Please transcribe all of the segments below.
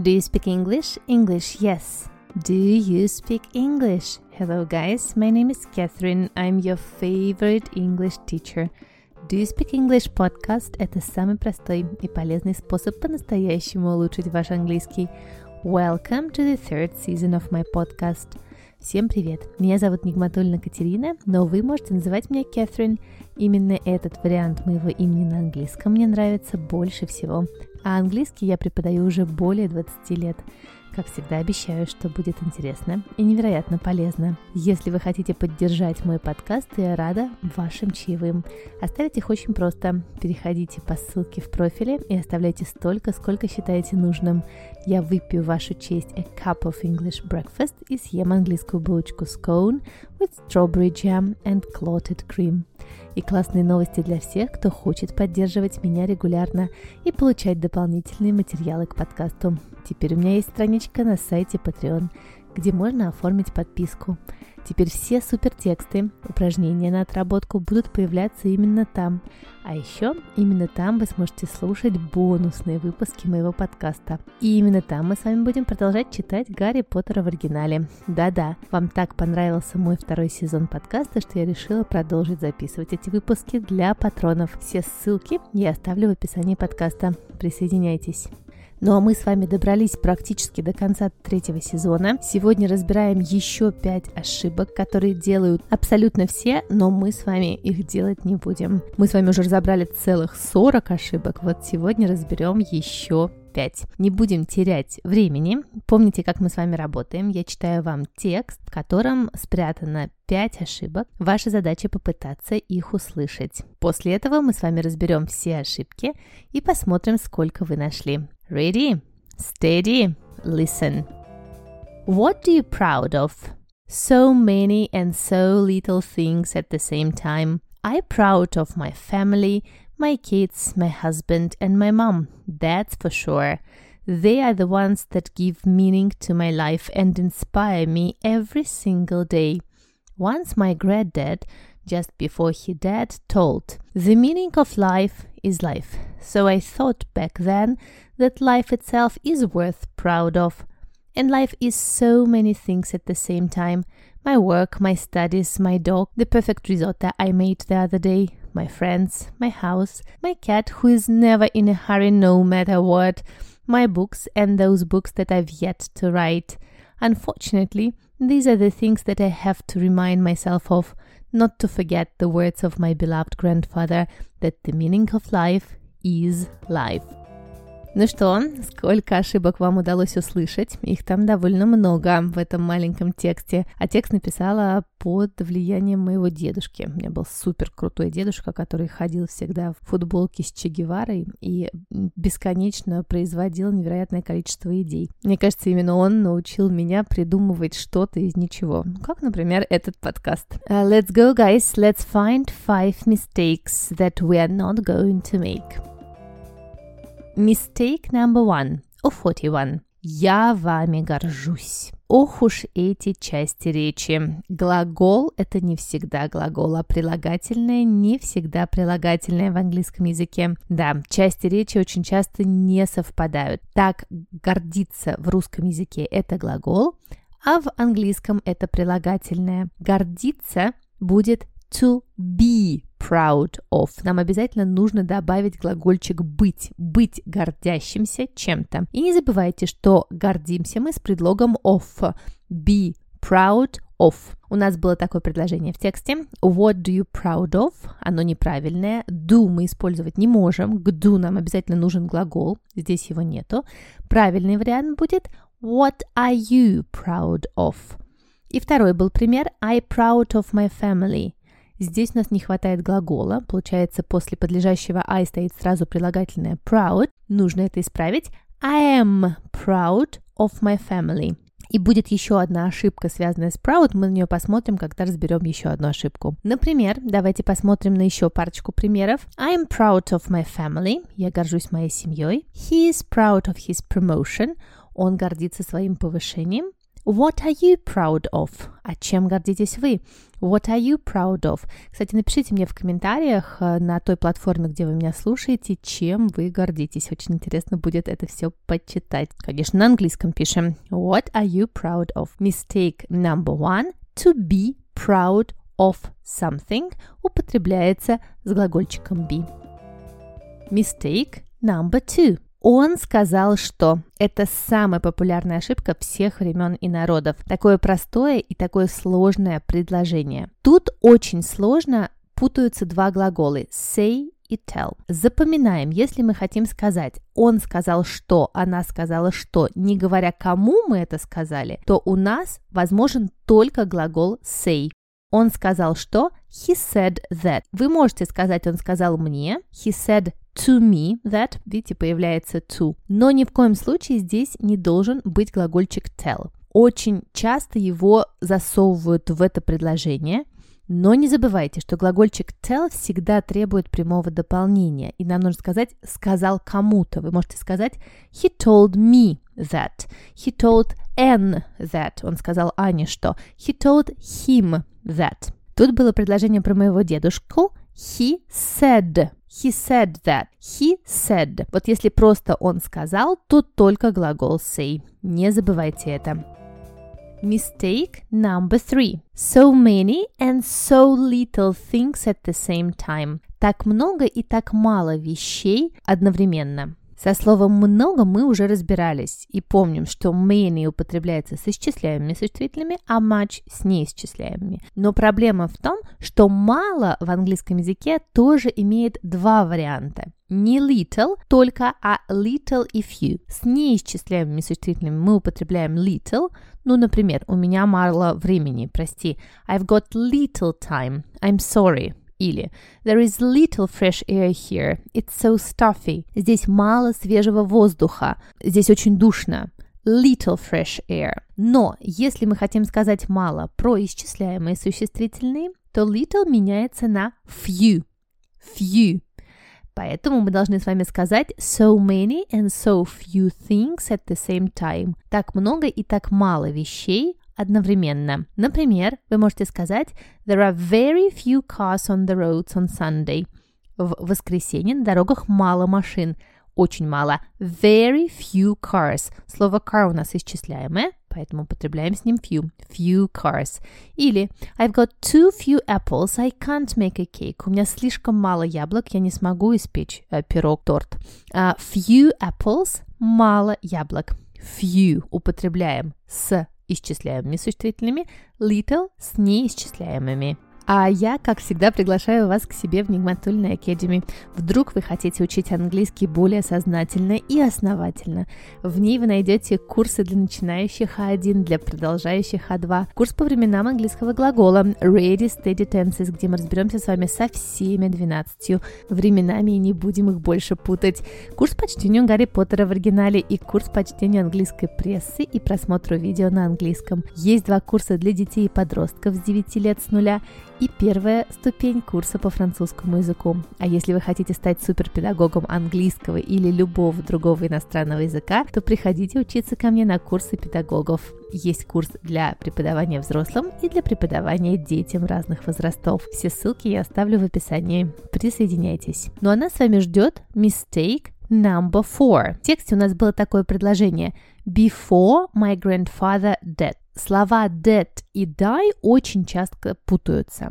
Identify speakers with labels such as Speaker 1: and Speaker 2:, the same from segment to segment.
Speaker 1: Do you speak English? English, yes. Do you speak English? Hello, guys. My name is Catherine. I'm your favorite English teacher. Do You Speak English podcast – это самый простой и полезный способ по-настоящему улучшить ваш английский. Welcome to the third season of my podcast. Всем привет! Меня зовут Нигматульна Катерина, но вы можете называть меня Кэтрин. Именно этот вариант моего имени на английском мне нравится больше всего. А английский я преподаю уже более 20 лет. Как всегда обещаю, что будет интересно и невероятно полезно. Если вы хотите поддержать мой подкаст, я рада вашим чаевым. Оставить их очень просто. Переходите по ссылке в профиле и оставляйте столько, сколько считаете нужным. Я выпью вашу честь a cup of English breakfast и съем английскую булочку scone with strawberry jam and clotted cream. И классные новости для всех, кто хочет поддерживать меня регулярно и получать дополнительные материалы к подкасту. Теперь у меня есть страничка на сайте Patreon, где можно оформить подписку. Теперь все супертексты, упражнения на отработку будут появляться именно там. А еще именно там вы сможете слушать бонусные выпуски моего подкаста. И именно там мы с вами будем продолжать читать Гарри Поттера в оригинале. Да-да, вам так понравился мой второй сезон подкаста, что я решила продолжить записывать эти выпуски для патронов. Все ссылки я оставлю в описании подкаста. Присоединяйтесь. Ну а мы с вами добрались практически до конца третьего сезона. Сегодня разбираем еще пять ошибок, которые делают абсолютно все, но мы с вами их делать не будем. Мы с вами уже разобрали целых 40 ошибок, вот сегодня разберем еще 5. Не будем терять времени. Помните, как мы с вами работаем. Я читаю вам текст, в котором спрятано 5 ошибок. Ваша задача попытаться их услышать. После этого мы с вами разберем все ошибки и посмотрим, сколько вы нашли. Ready? Steady? Listen. What are you proud of? So many and so little things at the same time. I'm proud of my family, my kids, my husband, and my mom. That's for sure. They are the ones that give meaning to my life and inspire me every single day. Once my granddad, just before he died, told, The meaning of life is life. So I thought back then that life itself is worth proud of. And life is so many things at the same time. My work, my studies, my dog, the perfect risotto I made the other day, my friends, my house, my cat who is never in a hurry no matter what, my books and those books that I've yet to write. Unfortunately, these are the things that I have to remind myself of, not to forget the words of my beloved grandfather that the meaning of life is life. Ну что, сколько ошибок вам удалось услышать? Их там довольно много в этом маленьком тексте. А текст написала под влиянием моего дедушки. У меня был супер крутой дедушка, который ходил всегда в футболке с Че Геварой и бесконечно производил невероятное количество идей. Мне кажется, именно он научил меня придумывать что-то из ничего. Ну, как, например, этот подкаст. Uh, let's go, guys. Let's find five mistakes that we are not going to make. Mistake number one of 41. Я вами горжусь. Ох уж эти части речи. Глагол – это не всегда глагол, а прилагательное не всегда прилагательное в английском языке. Да, части речи очень часто не совпадают. Так, гордиться в русском языке – это глагол, а в английском это прилагательное. Гордиться будет to be proud of. Нам обязательно нужно добавить глагольчик быть, быть гордящимся чем-то. И не забывайте, что гордимся мы с предлогом of. Be proud of. У нас было такое предложение в тексте. What do you proud of? Оно неправильное. Do мы использовать не можем. К do нам обязательно нужен глагол. Здесь его нету. Правильный вариант будет What are you proud of? И второй был пример I proud of my family. Здесь у нас не хватает глагола. Получается, после подлежащего I стоит сразу прилагательное proud. Нужно это исправить. I am proud of my family. И будет еще одна ошибка, связанная с proud. Мы на нее посмотрим, когда разберем еще одну ошибку. Например, давайте посмотрим на еще парочку примеров. I am proud of my family. Я горжусь моей семьей. He is proud of his promotion. Он гордится своим повышением. What are you proud of? А чем гордитесь вы? What are you proud of? Кстати, напишите мне в комментариях э, на той платформе, где вы меня слушаете, чем вы гордитесь. Очень интересно будет это все почитать. Конечно, на английском пишем. What are you proud of? Mistake number one. To be proud of something употребляется с глагольчиком be. Mistake number two. Он сказал, что это самая популярная ошибка всех времен и народов. Такое простое и такое сложное предложение. Тут очень сложно путаются два глагола say и tell. Запоминаем, если мы хотим сказать «он сказал что», «она сказала что», не говоря кому мы это сказали, то у нас возможен только глагол say. Он сказал что? He said that. Вы можете сказать «он сказал мне». He said to me that. Видите, появляется to. Но ни в коем случае здесь не должен быть глагольчик tell. Очень часто его засовывают в это предложение. Но не забывайте, что глагольчик tell всегда требует прямого дополнения. И нам нужно сказать «сказал кому-то». Вы можете сказать «he told me that». «He told Anne that». Он сказал Ане что. «He told him that. Тут было предложение про моего дедушку. He said. He said that. He said. Вот если просто он сказал, то только глагол say. Не забывайте это. Mistake number three. So many and so little things at the same time. Так много и так мало вещей одновременно. Со словом «много» мы уже разбирались и помним, что many употребляется с исчисляемыми существительными, а much с неисчисляемыми. Но проблема в том, что «мало» в английском языке тоже имеет два варианта. Не little только, а little и few. С неисчисляемыми существительными мы употребляем little, ну, например, у меня мало времени, прости. I've got little time. I'm sorry. Или There is little fresh air here. It's so stuffy. Здесь мало свежего воздуха. Здесь очень душно. Little fresh air. Но если мы хотим сказать мало про исчисляемые существительные, то little меняется на few. Few. Поэтому мы должны с вами сказать so many and so few things at the same time. Так много и так мало вещей одновременно. Например, вы можете сказать There are very few cars on the roads on Sunday. В воскресенье на дорогах мало машин. Очень мало. Very few cars. Слово car у нас исчисляемое, поэтому употребляем с ним few. Few cars. Или I've got too few apples, I can't make a cake. У меня слишком мало яблок, я не смогу испечь э, пирог, торт. Uh, few apples, мало яблок. Few употребляем с исчисляемыми существительными, little с неисчисляемыми. А я, как всегда, приглашаю вас к себе в Нигматульной Academy. Вдруг вы хотите учить английский более сознательно и основательно. В ней вы найдете курсы для начинающих А1, для продолжающих А2, курс по временам английского глагола Ready Steady Tenses, где мы разберемся с вами со всеми 12 временами и не будем их больше путать, курс по чтению Гарри Поттера в оригинале и курс по чтению английской прессы и просмотру видео на английском. Есть два курса для детей и подростков с 9 лет с нуля и первая ступень курса по французскому языку. А если вы хотите стать суперпедагогом английского или любого другого иностранного языка, то приходите учиться ко мне на курсы педагогов. Есть курс для преподавания взрослым и для преподавания детям разных возрастов. Все ссылки я оставлю в описании. Присоединяйтесь. Ну а нас с вами ждет mistake number four. В тексте у нас было такое предложение Before my grandfather dead. Слова dead и die очень часто путаются.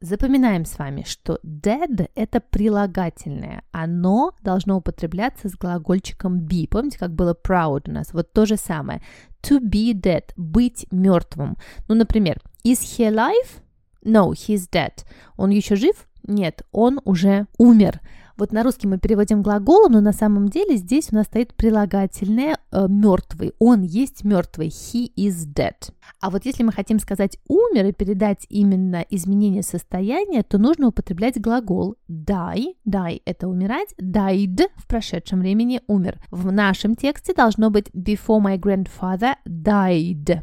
Speaker 1: Запоминаем с вами, что dead – это прилагательное. Оно должно употребляться с глагольчиком be. Помните, как было proud у нас? Вот то же самое. To be dead – быть мертвым. Ну, например, is he alive? No, he's dead. Он еще жив? Нет, он уже умер. Вот на русский мы переводим глаголом, но на самом деле здесь у нас стоит прилагательное э, мертвый. Он есть мертвый. He is dead. А вот если мы хотим сказать умер и передать именно изменение состояния, то нужно употреблять глагол die. Die – это умирать. Died в прошедшем времени умер. В нашем тексте должно быть before my grandfather died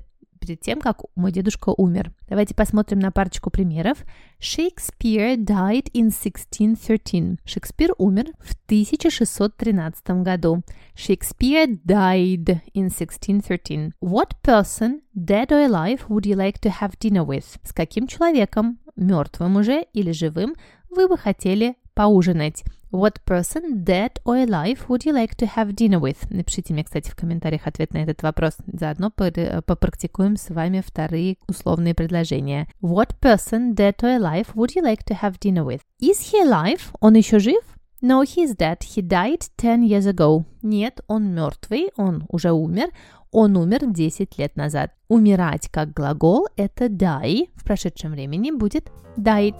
Speaker 1: перед тем, как мой дедушка умер. Давайте посмотрим на парочку примеров. Shakespeare died in 1613. Шекспир умер в 1613 году. Shakespeare died in 1613. What person, dead or alive, would you like to have dinner with? С каким человеком, мертвым уже или живым, вы бы хотели поужинать? What person, dead or alive, would you like to have dinner with? Напишите мне, кстати, в комментариях ответ на этот вопрос. Заодно попрактикуем с вами вторые условные предложения. What person, dead or alive, would you like to have dinner with? Is he alive? Он еще жив? No, he's dead. He died 10 years ago. Нет, он мертвый, он уже умер. Он умер 10 лет назад. Умирать как глагол – это die. В прошедшем времени будет died.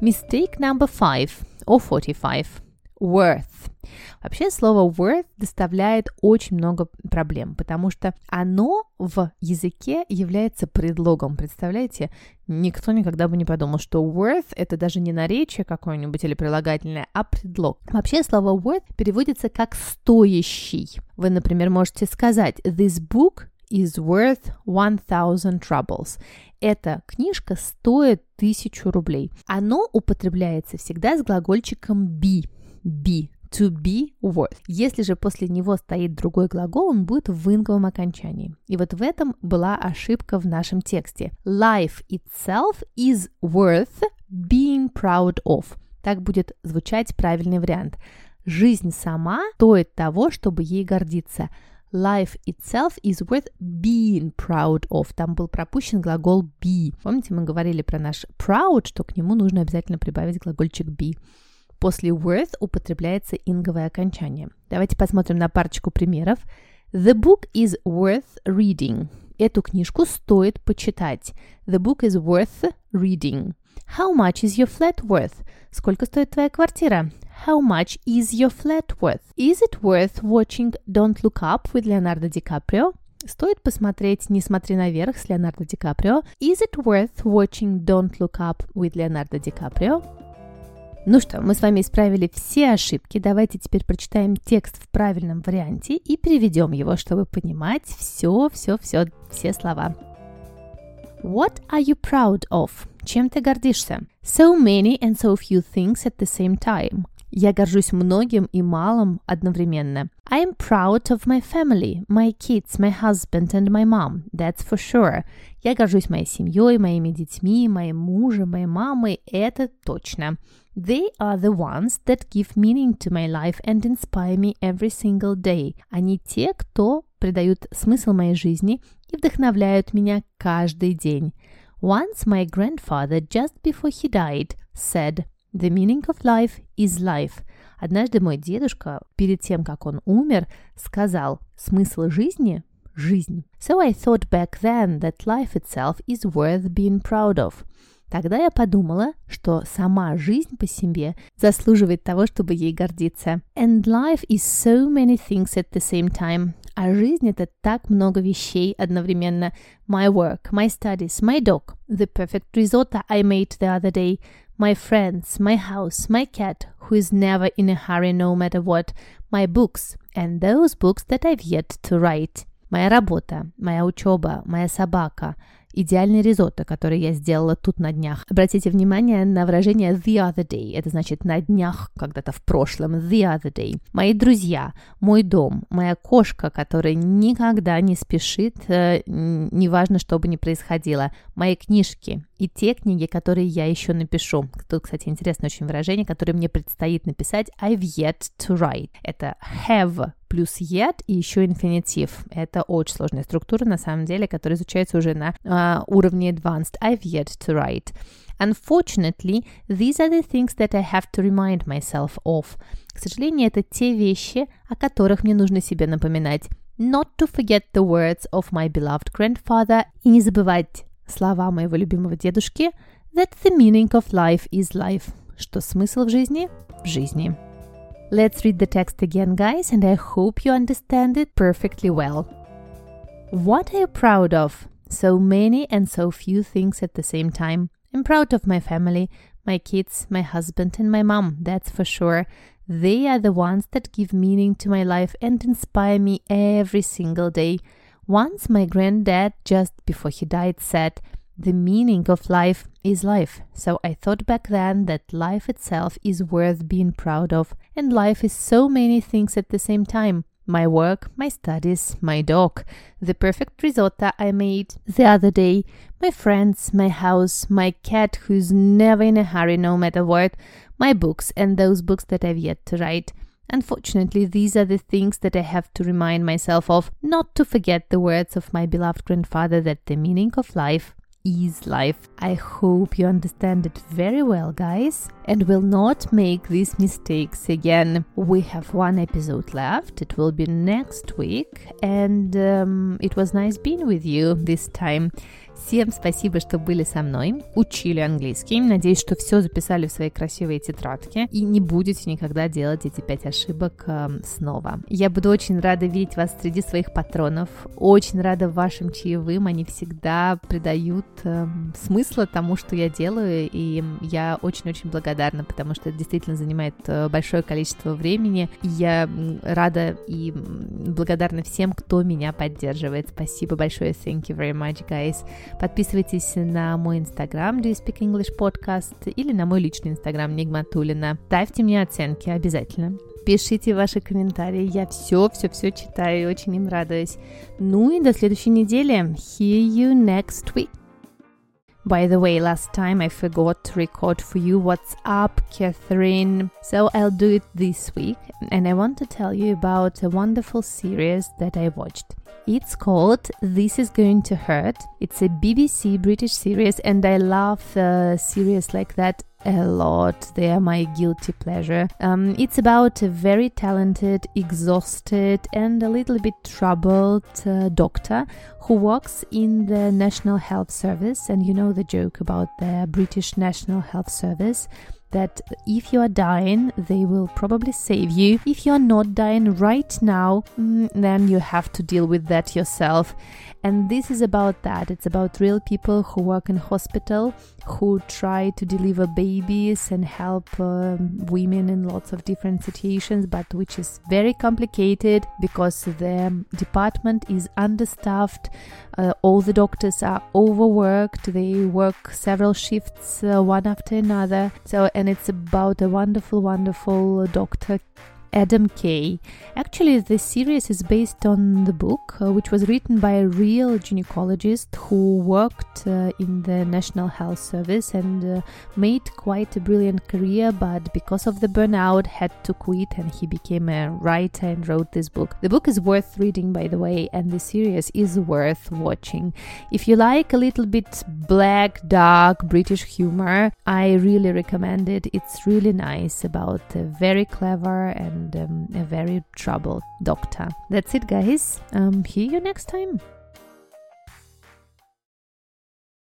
Speaker 1: Mistake number five or 45. Worth. Вообще слово worth доставляет очень много проблем, потому что оно в языке является предлогом. Представляете, никто никогда бы не подумал, что worth это даже не наречие какое-нибудь или прилагательное, а предлог. Вообще слово worth переводится как стоящий. Вы, например, можете сказать this book is worth 1000 troubles. Эта книжка стоит тысячу рублей. Оно употребляется всегда с глагольчиком be. Be. To be worth. Если же после него стоит другой глагол, он будет в инговом окончании. И вот в этом была ошибка в нашем тексте. Life itself is worth being proud of. Так будет звучать правильный вариант. Жизнь сама стоит того, чтобы ей гордиться. Life itself is worth being proud of. Там был пропущен глагол be. Помните, мы говорили про наш proud, что к нему нужно обязательно прибавить глагольчик be. После worth употребляется инговое окончание. Давайте посмотрим на парочку примеров. The book is worth reading. Эту книжку стоит почитать. The book is worth reading. How much is your flat worth? Сколько стоит твоя квартира? How much is your flat worth? Is it worth watching Don't Look Up with Leonardo DiCaprio? Стоит посмотреть «Не смотри наверх» с Леонардо Ди Каприо. Is it worth watching Don't Look Up with Leonardo DiCaprio? Ну что, мы с вами исправили все ошибки. Давайте теперь прочитаем текст в правильном варианте и переведем его, чтобы понимать все, все, все, все слова. What are you proud of? Чем ты гордишься? So many and so few things at the same time. Я горжусь многим и малым одновременно. I am proud of my family, my kids, my husband and my mom. That's for sure. Я горжусь моей семьей, моими детьми, моим мужем, моей мамой. Это точно. They are the ones that give meaning to my life and inspire me every single day. Они те, кто придают смысл моей жизни и вдохновляют меня каждый день. Once my grandfather, just before he died, said, The meaning of life is life. Однажды мой дедушка, перед тем, как он умер, сказал, смысл жизни – жизнь. So I thought back then that life itself is worth being proud of. Тогда я подумала, что сама жизнь по себе заслуживает того, чтобы ей гордиться. And life is so many things at the same time. А жизнь — это так много вещей одновременно. My work, my studies, my dog, the perfect risotto I made the other day, my friends, my house, my cat, who is never in a hurry no matter what, my books, and those books that I've yet to write. Моя работа, моя учеба, моя собака — Идеальный ризотто, который я сделала тут на днях. Обратите внимание на выражение the other day. Это значит на днях, когда-то в прошлом. The other day. Мои друзья, мой дом, моя кошка, которая никогда не спешит, э, неважно, что бы ни происходило. Мои книжки и те книги, которые я еще напишу. Тут, кстати, интересное очень выражение, которое мне предстоит написать. I've yet to write. Это have плюс yet и еще инфинитив. Это очень сложная структура, на самом деле, которая изучается уже на uh, уровне advanced. I've yet to write. Unfortunately, these are the things that I have to remind myself of. К сожалению, это те вещи, о которых мне нужно себе напоминать. Not to forget the words of my beloved grandfather и не забывать слова моего любимого дедушки that the meaning of life is life, что смысл в жизни – в жизни. Let's read the text again, guys, and I hope you understand it perfectly well. What are you proud of? So many and so few things at the same time. I'm proud of my family, my kids, my husband, and my mom, that's for sure. They are the ones that give meaning to my life and inspire me every single day. Once my granddad, just before he died, said, the meaning of life is life. So I thought back then that life itself is worth being proud of, and life is so many things at the same time. My work, my studies, my dog, the perfect risotto I made the other day, my friends, my house, my cat who's never in a hurry no matter what, my books, and those books that I've yet to write. Unfortunately, these are the things that I have to remind myself of, not to forget the words of my beloved grandfather that the meaning of life is life. I hope you understand it very well, guys, and will not make these mistakes again. We have one episode left, it will be next week, and um, it was nice being with you this time. Всем спасибо, что были со мной, учили английский. Надеюсь, что все записали в свои красивые тетрадки и не будете никогда делать эти пять ошибок э, снова. Я буду очень рада видеть вас среди своих патронов. Очень рада вашим чаевым. Они всегда придают э, смысла тому, что я делаю, и я очень-очень благодарна, потому что это действительно занимает э, большое количество времени. Я рада и благодарна всем, кто меня поддерживает. Спасибо большое. Thank you very much, guys. Подписывайтесь на мой инстаграм Do You Speak English Podcast или на мой личный инстаграм Нигматулина. Ставьте мне оценки обязательно. Пишите ваши комментарии, я все-все-все читаю и очень им радуюсь. Ну и до следующей недели. See you next week. By the way, last time I forgot to record for you what's up, Catherine. So I'll do it this week, and I want to tell you about a wonderful series that I watched. It's called This Is Going to Hurt. It's a BBC British series, and I love uh, series like that a lot. They are my guilty pleasure. Um, it's about a very talented, exhausted, and a little bit troubled uh, doctor who works in the National Health Service. And you know the joke about the British National Health Service that if you are dying, they will probably save you. If you are not dying right now, mm, then you have to deal with that yourself. And this is about that. It's about real people who work in hospital, who try to deliver babies and help um, women in lots of different situations, but which is very complicated because the department is understaffed. Uh, all the doctors are overworked. They work several shifts, uh, one after another. So, and it's about a wonderful, wonderful doctor Adam Kay. Actually, the series is based on the book, uh, which was written by a real gynecologist who worked uh, in the National Health Service and uh, made quite a brilliant career, but because of the burnout, had to quit and he became a writer and wrote this book. The book is worth reading, by the way, and the series is worth watching. If you like a little bit black, dark British humor, I really recommend it. It's really nice about very clever and and um, a very troubled doctor. That's it, guys. Um, hear you next time.